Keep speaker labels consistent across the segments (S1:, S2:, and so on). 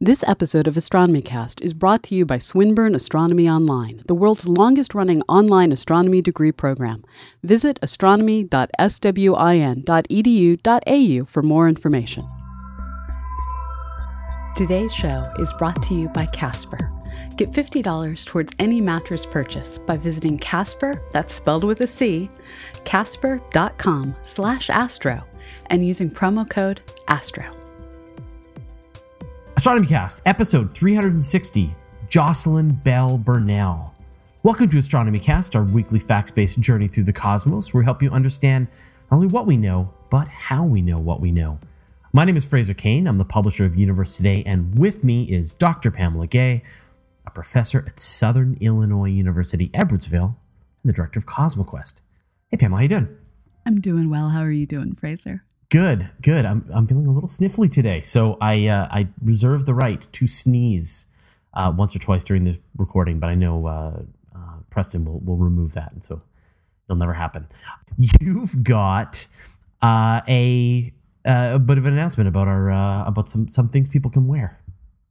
S1: This episode of Astronomy Cast is brought to you by Swinburne Astronomy Online, the world's longest running online astronomy degree program. Visit astronomy.swin.edu.au for more information. Today's show is brought to you by Casper. Get $50 towards any mattress purchase by visiting Casper, that's spelled with a C, casper.com slash astro, and using promo code ASTRO.
S2: Astronomy Cast, episode 360, Jocelyn Bell Burnell. Welcome to Astronomy Cast, our weekly facts based journey through the cosmos, where we help you understand not only what we know, but how we know what we know. My name is Fraser Cain. I'm the publisher of Universe Today, and with me is Dr. Pamela Gay, a professor at Southern Illinois University, Edwardsville, and the director of CosmoQuest. Hey, Pamela, how you doing?
S1: I'm doing well. How are you doing, Fraser?
S2: Good, good. I'm, I'm feeling a little sniffly today, so I uh, I reserve the right to sneeze uh, once or twice during the recording, but I know uh, uh, Preston will will remove that, and so it'll never happen. You've got uh, a uh, a bit of an announcement about our uh, about some some things people can wear.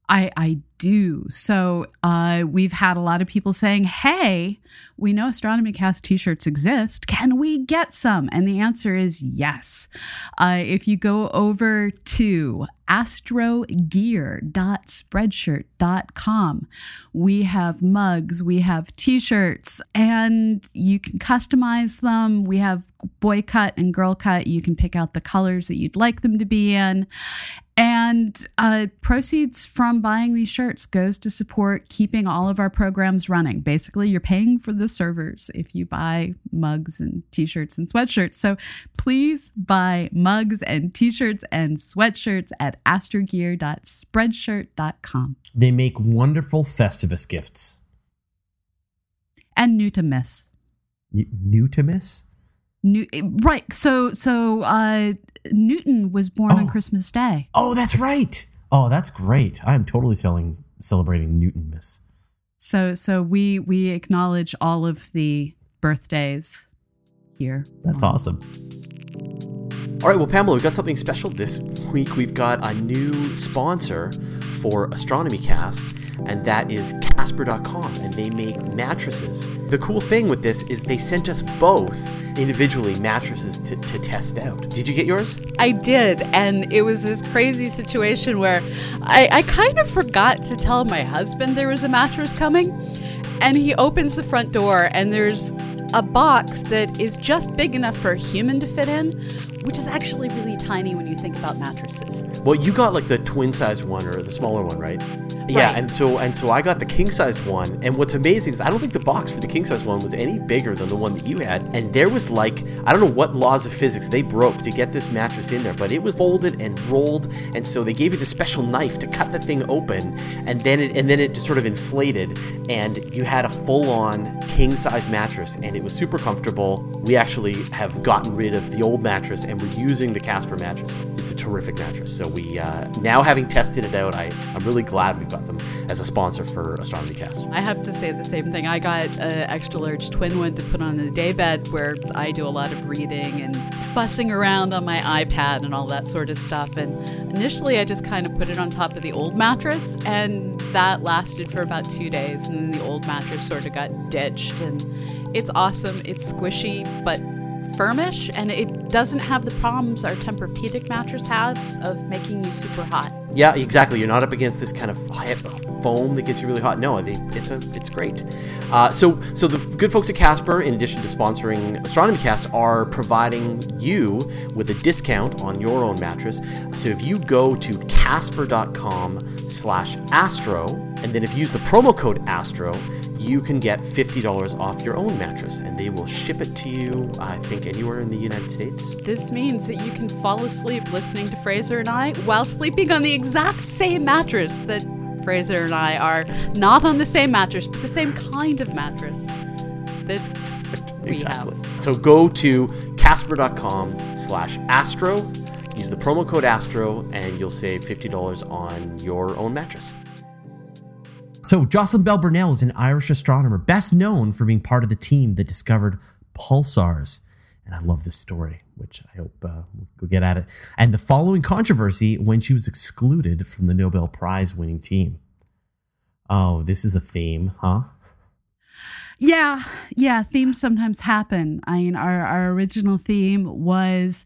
S1: I, I do. So uh, we've had a lot of people saying, hey, we know Astronomy Cast t shirts exist. Can we get some? And the answer is yes. Uh, if you go over to astrogear.spreadshirt.com, we have mugs, we have t shirts, and you can customize them. We have boy cut and girl cut. You can pick out the colors that you'd like them to be in. And uh, proceeds from buying these shirts goes to support keeping all of our programs running. Basically, you're paying for the servers if you buy mugs and t-shirts and sweatshirts. So please buy mugs and t-shirts and sweatshirts at astrogear.spreadshirt.com.
S2: They make wonderful Festivus gifts.
S1: And Newtonmas.
S2: N- new to miss?
S1: New, right. So so uh, Newton was born
S2: Oh.
S1: on Christmas Day.
S2: Oh, that's right. Oh, that's great. I am totally selling celebrating Newtonmas.
S1: So so we we acknowledge all of the birthdays here.
S2: That's awesome.
S3: All right, well, Pamela, we've got something special this week. We've got a new sponsor for Astronomy Cast, and that is Casper.com, and they make mattresses. The cool thing with this is they sent us both individually mattresses to, to test out. Did you get yours?
S4: I did, and it was this crazy situation where I, I kind of forgot to tell my husband there was a mattress coming, and he opens the front door, and there's a box that is just big enough for a human to fit in, which is actually really tiny when you think about mattresses.
S3: Well, you got like the twin sized one or the smaller one, right? Yeah, and so and so I got the king sized one. And what's amazing is I don't think the box for the king sized one was any bigger than the one that you had. And there was like I don't know what laws of physics they broke to get this mattress in there, but it was folded and rolled, and so they gave you the special knife to cut the thing open, and then it and then it just sort of inflated, and you had a full on king size mattress, and it was super comfortable. We actually have gotten rid of the old mattress and we're using the Casper mattress. It's a terrific mattress. So we uh, now having tested it out, I, I'm really glad we've got them as a sponsor for Astronomy Cast.
S4: I have to say the same thing. I got an extra large twin one to put on the daybed where I do a lot of reading and fussing around on my iPad and all that sort of stuff. And initially, I just kind of put it on top of the old mattress, and that lasted for about two days. And then the old mattress sort of got ditched. And it's awesome, it's squishy, but firmish, and it doesn't have the problems our Tempur-Pedic mattress has of making you super hot.
S3: Yeah, exactly. You're not up against this kind of foam that gets you really hot. No, it's a it's great. Uh, so so the good folks at Casper, in addition to sponsoring Astronomy Cast, are providing you with a discount on your own mattress. So if you go to casper.com/astro, and then if you use the promo code Astro, you can get $50 off your own mattress, and they will ship it to you. I think anywhere in the United States.
S4: This means that you can fall asleep listening to Fraser and I while sleeping on the exact same mattress that Fraser and I are not on the same mattress, but the same kind of mattress that we have.
S3: So go to casper.com slash astro, use the promo code astro, and you'll save $50 on your own mattress.
S2: So, Jocelyn Bell Burnell is an Irish astronomer, best known for being part of the team that discovered pulsars.
S3: And I love this story, which I hope uh, we'll get at it. And the following controversy when she was excluded from the Nobel Prize winning team. Oh, this is a theme, huh?
S1: Yeah, yeah. Themes sometimes happen. I mean, our, our original theme was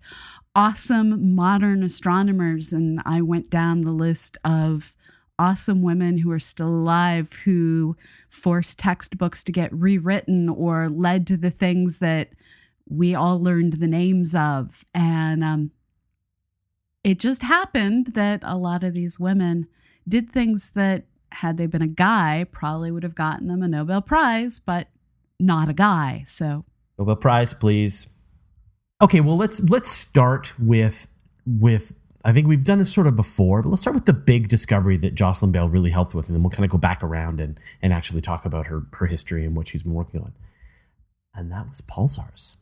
S1: awesome modern astronomers, and I went down the list of awesome women who are still alive who forced textbooks to get rewritten or led to the things that we all learned the names of. And um, it just happened that a lot of these women did things that, had they been a guy, probably would have gotten them a Nobel Prize, but not a guy. So,
S3: Nobel Prize, please. Okay, well let's let's start with with I think we've done this sort of before, but let's start with the big discovery that Jocelyn Bell really helped with, and then we'll kind of go back around and and actually talk about her her history and what she's been working on. And that was pulsars.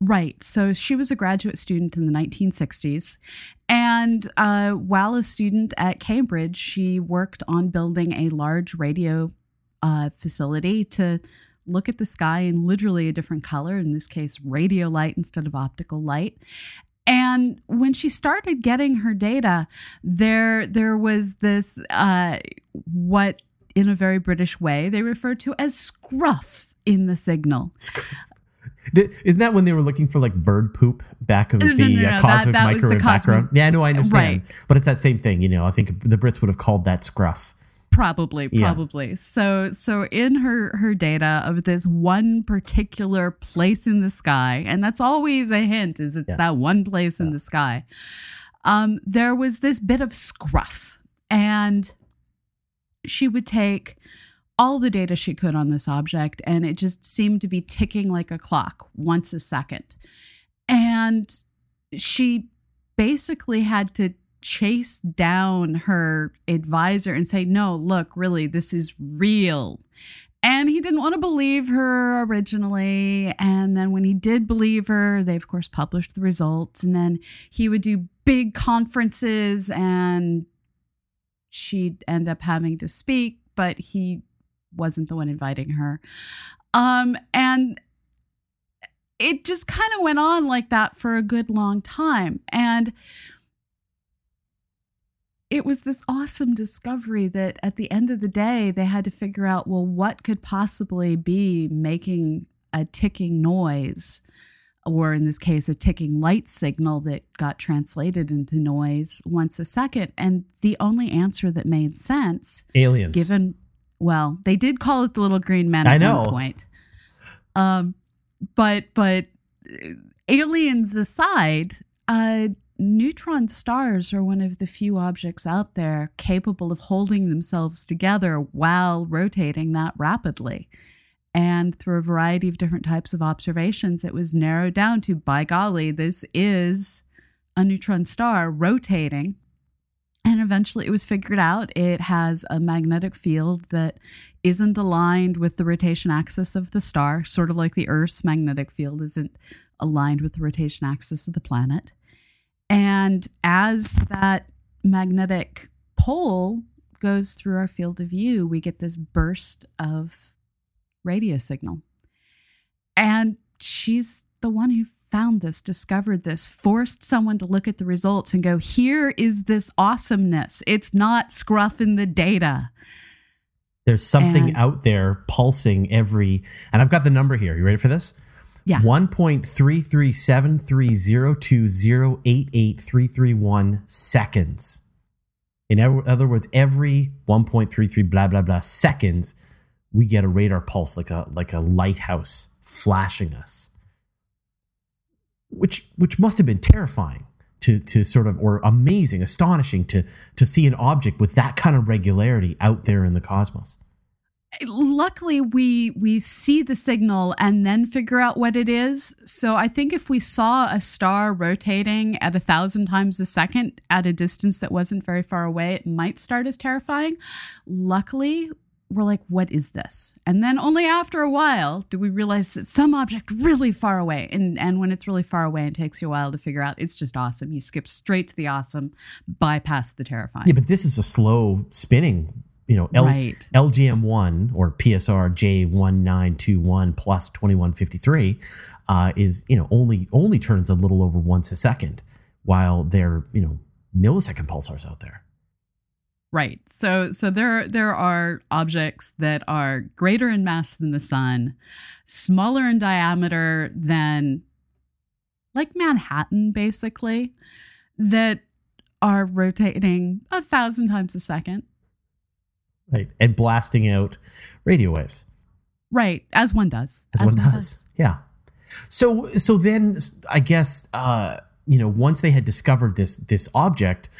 S1: Right. So she was a graduate student in the 1960s. And uh, while a student at Cambridge, she worked on building a large radio uh, facility to look at the sky in literally a different color, in this case, radio light instead of optical light. And when she started getting her data, there there was this uh, what in a very British way they refer to as scruff in the signal.
S3: Isn't that when they were looking for like bird poop back of
S1: No,
S3: the
S1: no, no, no,
S3: uh, cosmic
S1: that- that
S3: microwave
S1: cosmic-
S3: background? Yeah, no, I understand.
S1: Right.
S3: But it's that same thing, you know. I think the Brits would have called that scruff.
S1: Probably,
S3: Yeah.
S1: probably. So so in her her data of this one particular place in the sky, and that's always a hint, is it's
S3: Yeah.
S1: that one place in the sky. Um, there was this bit of scruff, and she would take all the data she could on this object, and it just seemed to be ticking like a clock once a second. And she basically had to chase down her advisor and say, No, look, really, this is real. And he didn't want to believe her originally. And then when he did believe her, they, of course, published the results. And then he would do big conferences and she'd end up having to speak, but he wasn't the one inviting her. Um, and it just kind of went on like that for a good long time. And it was this awesome discovery that at the end of the day, they had to figure out well, what could possibly be making a ticking noise, or in this case, a ticking light signal that got translated into noise once a second. And the only answer that made sense,
S3: Aliens.
S1: given, well, they did call it the little green men at
S3: I know.
S1: one point. Um, but but uh, aliens aside, uh, neutron stars are one of the few objects out there capable of holding themselves together while rotating that rapidly. And through a variety of different types of observations, it was narrowed down to by golly, this is a neutron star rotating. And eventually it was figured out it has a magnetic field that isn't aligned with the rotation axis of the star, sort of like the Earth's magnetic field isn't aligned with the rotation axis of the planet. And as that magnetic pole goes through our field of view, we get this burst of radio signal. And she's the one who found this, discovered this, forced someone to look at the results and go, here is this awesomeness. It's not scruff in the data.
S3: There's something
S1: And-
S3: out there pulsing every, and I've got the number here. You ready for this?
S1: Yeah.
S3: 1.33730288331 seconds. In other words, every 1.33 blah blah blah seconds, we get a radar pulse like a like a lighthouse flashing us. Which which must have been terrifying to to sort of or amazing, astonishing to to see an object with that kind of regularity out there in the cosmos.
S1: Luckily we we see the signal and then figure out what it is. So i think if we saw a star rotating at a thousand times a second at a distance that wasn't very far away it might start as terrifying. Luckily we're like what is this? And then only after a while do we realize that some object really far away and and when it's really far away it takes you a while to figure out it's just awesome. You skip straight to the awesome bypass the terrifying.
S3: Yeah, but this is a slow spinning you know, L-
S1: Right.
S3: LGM1 or PSR J1921 plus 2153 uh, is, you know, only only turns a little over once a second, while they're, you know, millisecond pulsars out there.
S1: Right. So so there there are objects that are greater in mass than the sun, smaller in diameter than like Manhattan basically that are rotating a thousand times a second.
S3: Right. And blasting out radio waves.
S1: Right, as one does.
S3: as, one, does. Yeah. So so then I guess uh, you know once they had discovered this this object,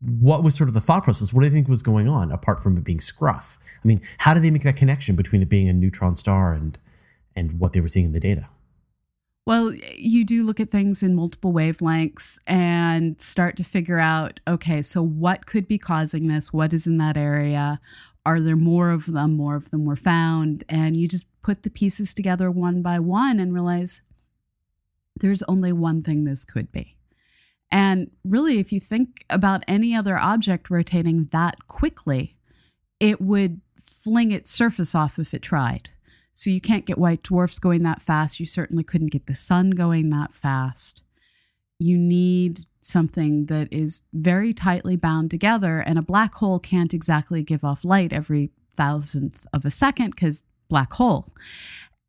S3: what was sort of the thought process? What do you think was going on apart from it being scruff? I mean, how did they make that connection between it being a neutron star and and what they were seeing in the data?
S1: Well, you do look at things in multiple wavelengths and start to figure out okay, so what could be causing this? What is in that area? Are there more of them? More of them were found. And you just put the pieces together one by one and realize there's only one thing this could be. And really, if you think about any other object rotating that quickly, it would fling its surface off if it tried. So you can't get white dwarfs going that fast. You certainly couldn't get the sun going that fast. You need something that is very tightly bound together, and a black hole can't exactly give off light every thousandth of a second because black hole.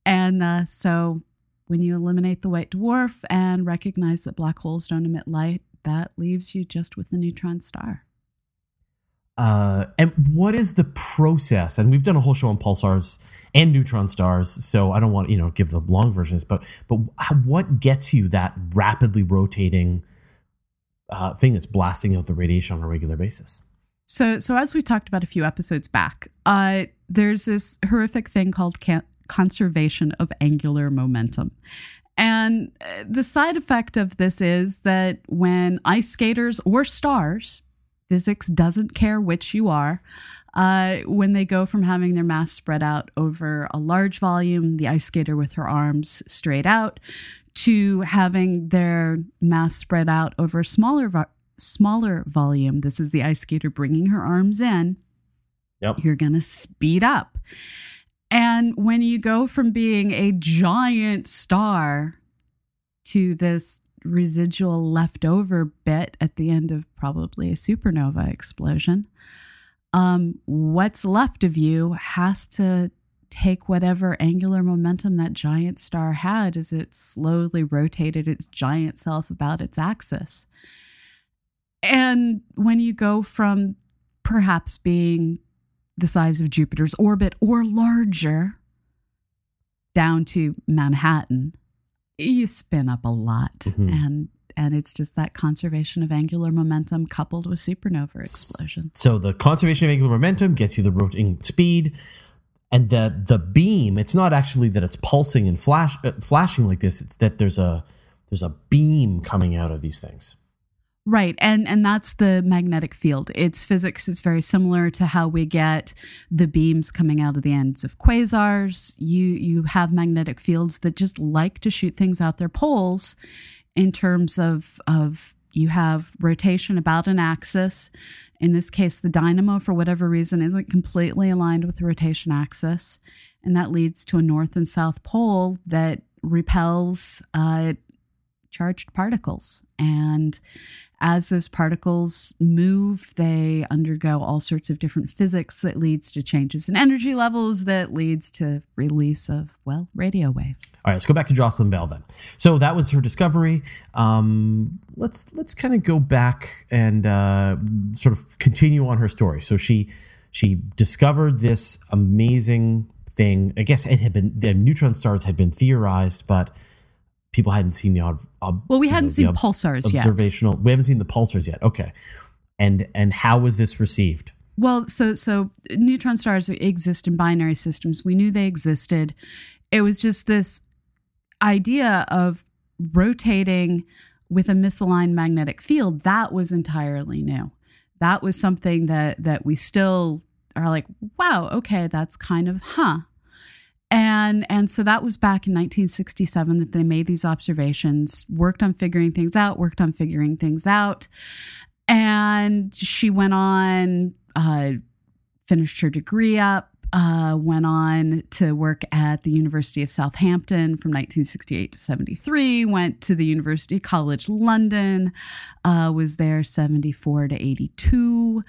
S1: And uh, so when you eliminate the white dwarf and recognize that black holes don't emit light, that leaves you just with the neutron star.
S3: Uh, and what is the process? And we've done a whole show on pulsars and neutron stars, so I don't want you know give the long versions, but but what gets you that rapidly rotating uh, thing that's blasting out the radiation on a regular basis?
S1: So, so as we talked about a few episodes back, uh, there's this horrific thing called can- conservation of angular momentum. And uh, the side effect of this is that when ice skaters or stars, physics doesn't care which you are, uh, when they go from having their mass spread out over a large volume, the ice skater with her arms straight out, to having their mass spread out over a smaller vo- smaller volume. This is the ice skater bringing her arms in.
S3: Yep.
S1: You're going to speed up. And when you go from being a giant star to this residual leftover bit at the end of probably a supernova explosion, um, what's left of you has to take whatever angular momentum that giant star had as it slowly rotated its giant self about its axis. And when you go from perhaps being the size of Jupiter's orbit or larger down to Manhattan, you spin up a lot.
S3: Mhm.
S1: And and it's just that conservation of angular momentum coupled with supernova explosion.
S3: So the conservation of angular momentum gets you the rotating speed, and the the beam. It's not actually that it's pulsing and flash uh, flashing like this. It's that there's a there's a beam coming out of these things.
S1: Right. And and that's the magnetic field. Its physics is very similar to how we get the beams coming out of the ends of quasars. You you have magnetic fields that just like to shoot things out their poles in terms of of you have rotation about an axis. In this case, the dynamo, for whatever reason, isn't completely aligned with the rotation axis. And that leads to a north and south pole that repels uh, charged particles. And as those particles move, they undergo all sorts of different physics that leads to changes in energy levels that leads to release of, well, radio waves.
S3: All right, let's go back to Jocelyn Bell then. So that was her discovery. Um, let's let's kind of go back and uh, sort of continue on her story. So she she discovered this amazing thing. I guess it had been the neutron stars had been theorized, but people hadn't seen the ob, ob-
S1: Well, we hadn't
S3: the
S1: seen
S3: ob-
S1: pulsars yet.
S3: observational. We haven't seen the pulsars yet. Okay, and and how was this received?
S1: Well, so so neutron stars exist in binary systems. We knew they existed. It was just this idea of rotating with a misaligned magnetic field that was entirely new. That was something that that we still are like, wow, okay, that's kind of huh. And and so that was back in 1967 that they made these observations, worked on figuring things out, worked on figuring things out. And she went on uh, finished her degree up, uh, went on to work at the University of Southampton from 1968 to 73, went to the University College London, uh, was there 74 to 82.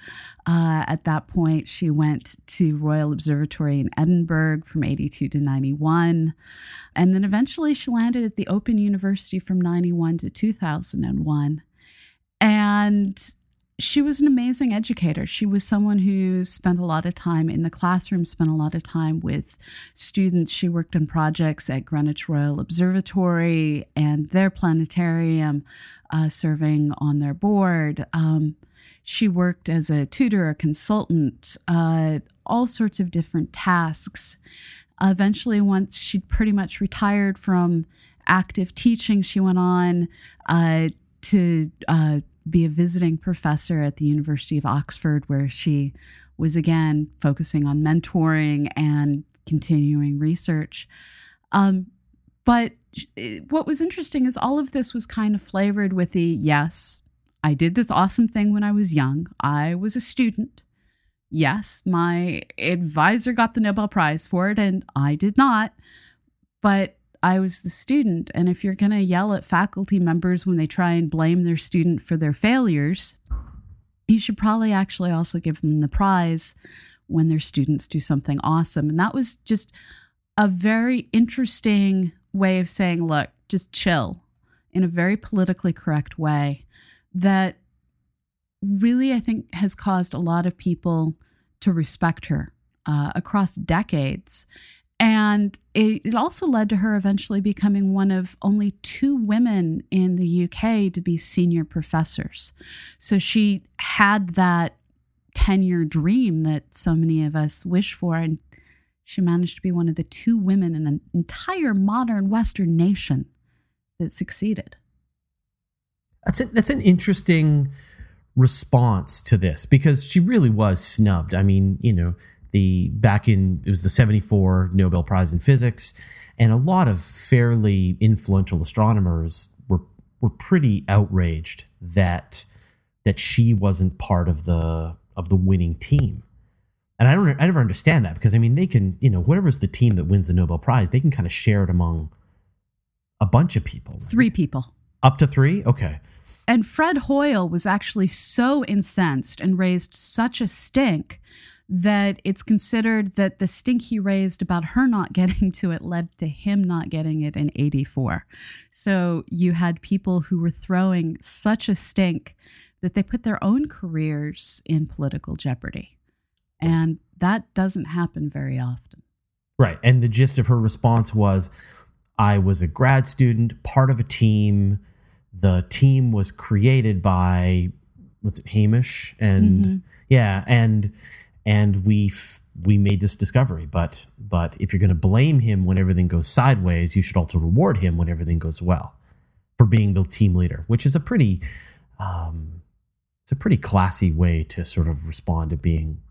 S1: Uh, at that point, she went to Royal Observatory in Edinburgh from 82 to 91. And then eventually she landed at the Open University from 91 to 2001. And she was an amazing educator. She was someone who spent a lot of time in the classroom, spent a lot of time with students. She worked on projects at Greenwich Royal Observatory and their planetarium, uh, serving on their board. Um, she worked as a tutor, a consultant, uh, all sorts of different tasks. eventually, once she'd pretty much retired from active teaching, she went on uh, to uh, be a visiting professor at the University of Oxford, where she was again focusing on mentoring and continuing research. Um, but what was interesting is all of this was kind of flavored with the yes, I did this awesome thing when I was young. I was a student. Yes, my advisor got the Nobel Prize for it, and I did not. But I was the student. And if you're going to yell at faculty members when they try and blame their student for their failures, you should probably actually also give them the prize when their students do something awesome. And that was just a very interesting way of saying, look, just chill in a very politically correct way that really, I think, has caused a lot of people to respect her uh, across decades. And it, it, also led to her eventually becoming one of only two women in the UK to be senior professors. So she had that 10 year dream that so many of us wish for. And she managed to be one of the two women in an entire modern Western nation that succeeded.
S3: That's, a, that's an interesting response to this because she really was snubbed. I mean, you know, the back in it was the 74 Nobel Prize in Physics and a lot of fairly influential astronomers were were pretty outraged that that she wasn't part of the of the winning team. And I don't I never understand that because I mean they can, you know, whatever's the team that wins the Nobel Prize, they can kind of share it among a bunch of people. Right?
S1: 3 people.
S3: Up to 3? Okay.
S1: And Fred Hoyle was actually so incensed and raised such a stink that it's considered that the stink he raised about her not getting to it led to him not getting it in 84. So you had people who were throwing such a stink that they put their own careers in political jeopardy. And that doesn't happen very often.
S3: Right. And the gist of her response was I was a grad student, part of a team. The team was created by, what's it, Hamish? And mm-hmm. yeah. And and we f- we made this discovery. But but if you're going to blame him when everything goes sideways, you should also reward him when everything goes well for being the team leader, which is a pretty um, it's a pretty classy way to sort of respond to being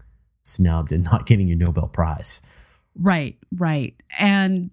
S3: snubbed and not getting your Nobel Prize.
S1: Right, right, and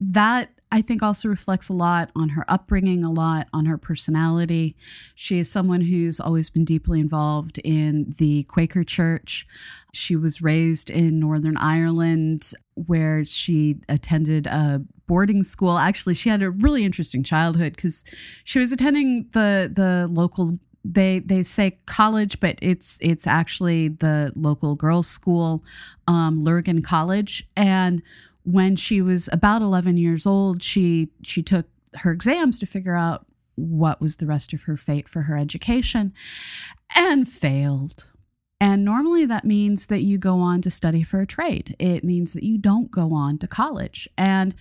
S1: that I think also reflects a lot on her upbringing, a lot on her personality. She is someone who's always been deeply involved in the Quaker Church. She was raised in Northern Ireland, where she attended a boarding school. Actually, she had a really interesting childhood because she was attending the the local they they say college, but it's it's actually the local girls' school, um, Lurgan College, and when she was about 11 years old, she she took her exams to figure out what was the rest of her fate for her education and failed. And normally that means that you go on to study for a trade. It means that you don't go on to college. And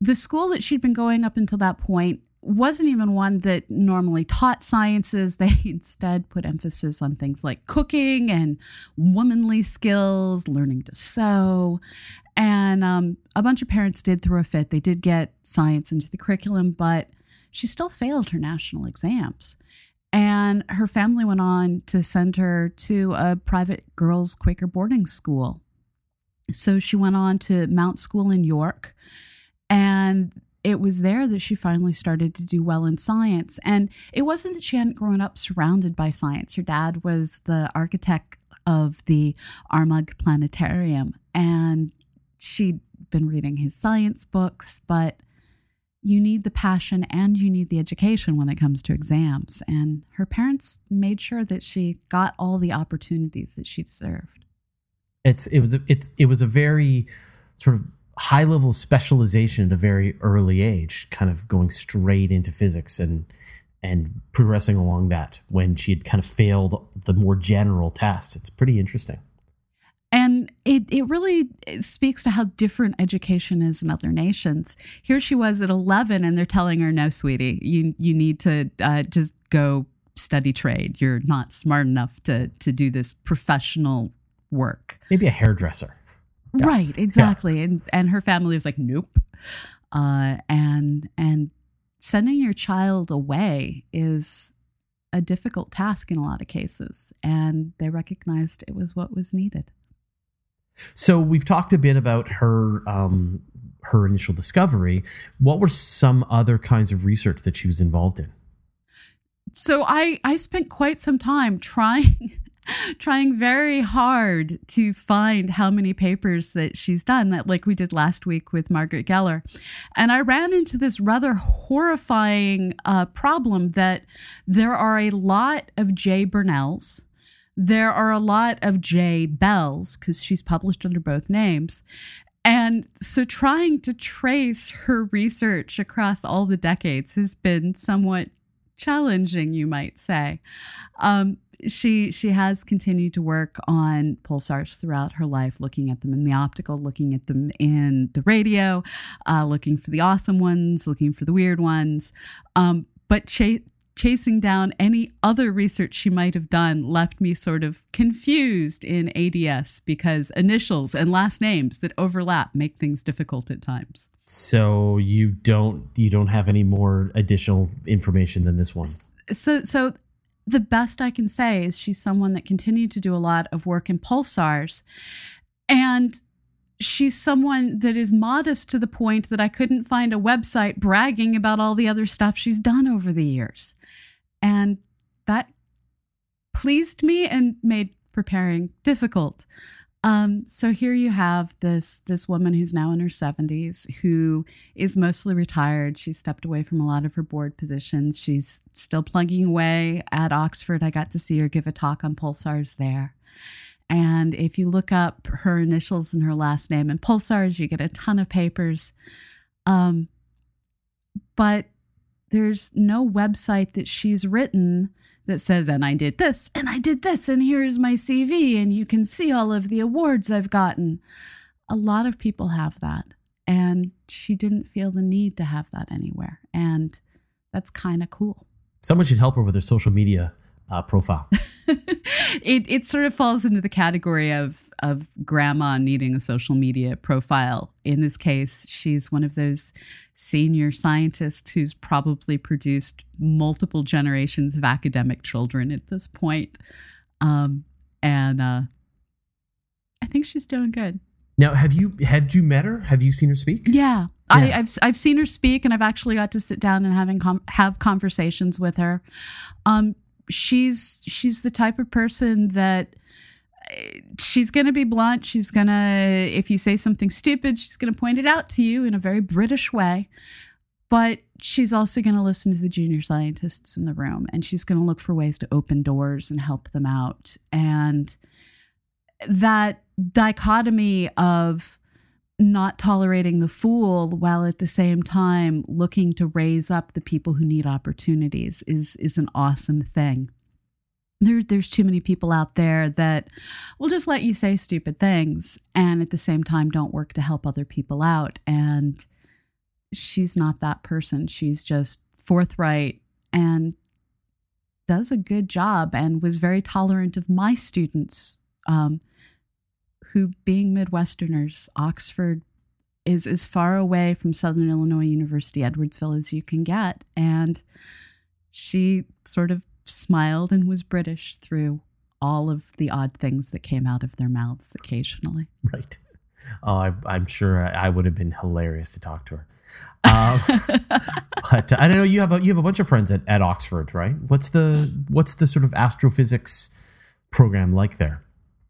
S1: the school that she'd been going up until that point wasn't even one that normally taught sciences. They instead put emphasis on things like cooking and womanly skills, learning to sew. And um, a bunch of parents did throw a fit. They did get science into the curriculum, but she still failed her national exams. And her family went on to send her to a private girls' Quaker boarding school. So she went on to Mount School in York. And it was there that she finally started to do well in science. And it wasn't that she hadn't grown up surrounded by science. Her dad was the architect of the Armagh Planetarium. And she'd been reading his science books, but you need the passion and you need the education when it comes to exams. And her parents made sure that she got all the opportunities that she deserved.
S3: It's it was a, it's it was a very sort of high level specialization at a very early age, kind of going straight into physics and and progressing along that when she had kind of failed the more general test. It's pretty interesting.
S1: And it, it really speaks to how different education is in other nations. Here she was at 11, and they're telling her, no, sweetie, you, you need to uh, just go study trade. You're not smart enough to, to do this professional work.
S3: Maybe a hairdresser.
S1: Yeah. Right, exactly. Yeah. And, and her family was like, nope. Uh, and, and sending your child away is a difficult task in a lot of cases. And they recognized it was what was needed.
S3: So we've talked a bit about her um, her initial discovery. What were some other kinds of research that she was involved in?
S1: So I I spent quite some time trying trying very hard to find how many papers that she's done that like we did last week with Margaret Geller. And I ran into this rather horrifying uh, problem that there are a lot of J. Burnells there are a lot of J. Bells because she's published under both names. And so trying to trace her research across all the decades has been somewhat challenging, you might say. Um, she she has continued to work on pulsars throughout her life, looking at them in the optical, looking at them in the radio, uh, looking for the awesome ones, looking for the weird ones. Um, but cha- chasing down any other research she might have done left me sort of confused in ADS because initials and last names that overlap make things difficult at times.
S3: So you don't you don't have any more additional information than this one.
S1: So so the best I can say is she's someone that continued to do a lot of work in pulsars and she's someone that is modest to the point that I couldn't find a website bragging about all the other stuff she's done over the years. And that pleased me and made preparing difficult. Um, so here you have this this woman who's now in her 70s who is mostly retired. She stepped away from a lot of her board positions. She's still plugging away at Oxford. I got to see her give a talk on pulsars there. And if you look up her initials and her last name and pulsars, you get a ton of papers. Um, but there's no website that she's written that says, and I did this, and I did this, and here's my CV, and you can see all of the awards I've gotten. A lot of people have that. And she didn't feel the need to have that anywhere. And that's kind of cool.
S3: Someone should help her with her social media uh, profile.
S1: it it sort of falls into the category of of grandma needing a social media profile. In this case, she's one of those senior scientists who's probably produced multiple generations of academic children at this point. Um, and uh, I think she's doing good.
S3: Now, have you had you met her? Have you seen her speak?
S1: Yeah, yeah. I, have I've seen her speak, and I've actually got to sit down and having com- have conversations with her. Um, she's she's the type of person that eh, she's going to be blunt. She's going to, if you say something stupid, she's going to point it out to you in a very British way. But she's also going to listen to the junior scientists in the room and she's going to look for ways to open doors and help them out. And that dichotomy of not tolerating the fool while at the same time looking to raise up the people who need opportunities is is an awesome thing. There, there's too many people out there that will just let you say stupid things and at the same time don't work to help other people out. And she's not that person. She's just forthright and does a good job and was very tolerant of my students um, who, being Midwesterners, Oxford is as far away from Southern Illinois University, Edwardsville, as you can get. And she sort of smiled and was British through all of the odd things that came out of their mouths occasionally.
S3: Right. Oh, I, am sure I would have been hilarious to talk to her. Um, but I don't know. You have a you have a bunch of friends at, at Oxford, right? What's the what's the sort of astrophysics program like there?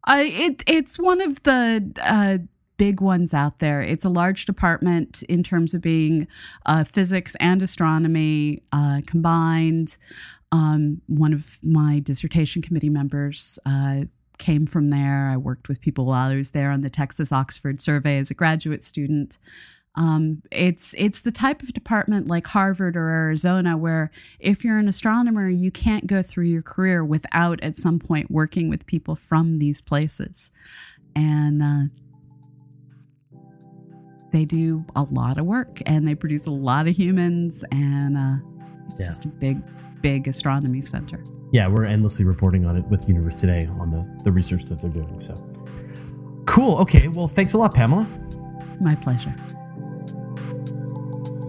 S1: Uh, it it's one of the uh, big ones out there. It's a large department in terms of being uh, physics and astronomy uh, combined. Um, one of my dissertation committee members uh, came from there. I worked with people while I was there on the Texas Oxford survey as a graduate student. Um, it's it's the type of department like Harvard or Arizona where if you're an astronomer, you can't go through your career without at some point working with people from these places, and uh, they do a lot of work and they produce a lot of humans, and uh, it's
S3: Yeah.
S1: just a big big astronomy center.
S3: Yeah, we're endlessly reporting on it with Universe Today on the, the research that they're doing. So cool. Okay. Well, thanks a lot, Pamela.
S1: My pleasure.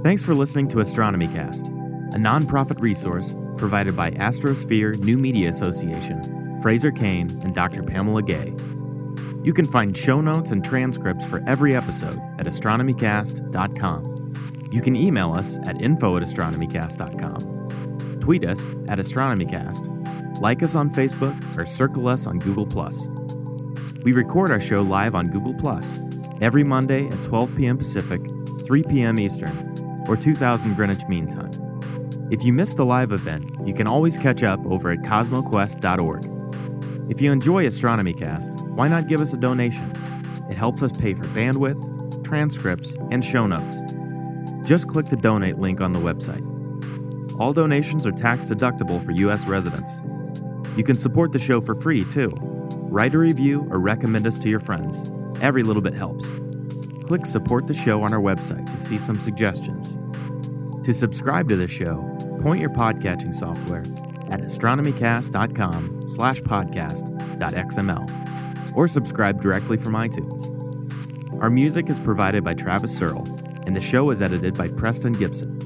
S5: Thanks for listening to Astronomy Cast, a nonprofit resource provided by Astrosphere New Media Association, Fraser Cain, and Dr. Pamela Gay. You can find show notes and transcripts for every episode at astronomycast.com. You can email us at info at astronomycast.com. Tweet us at astronomycast. Like us on Facebook or circle us on Google+. We record our show live on Google+, every Monday at 12 p.m. Pacific, 3 p.m. Eastern, or 2000 Greenwich Mean Time. If you missed the live event, you can always catch up over at cosmoquest.org. If you enjoy Astronomy Cast, why not give us a donation? It helps us pay for bandwidth, transcripts, and show notes. Just click the donate link on the website. All donations are tax deductible for U.S. residents. You can support the show for free, too. Write a review or recommend us to your friends. Every little bit helps. Click support the show on our website to see some suggestions. To subscribe to the show, point your podcatching software at astronomycast.com slash podcast.xml or subscribe directly from iTunes. Our music is provided by Travis Searle, and the show is edited by Preston Gibson.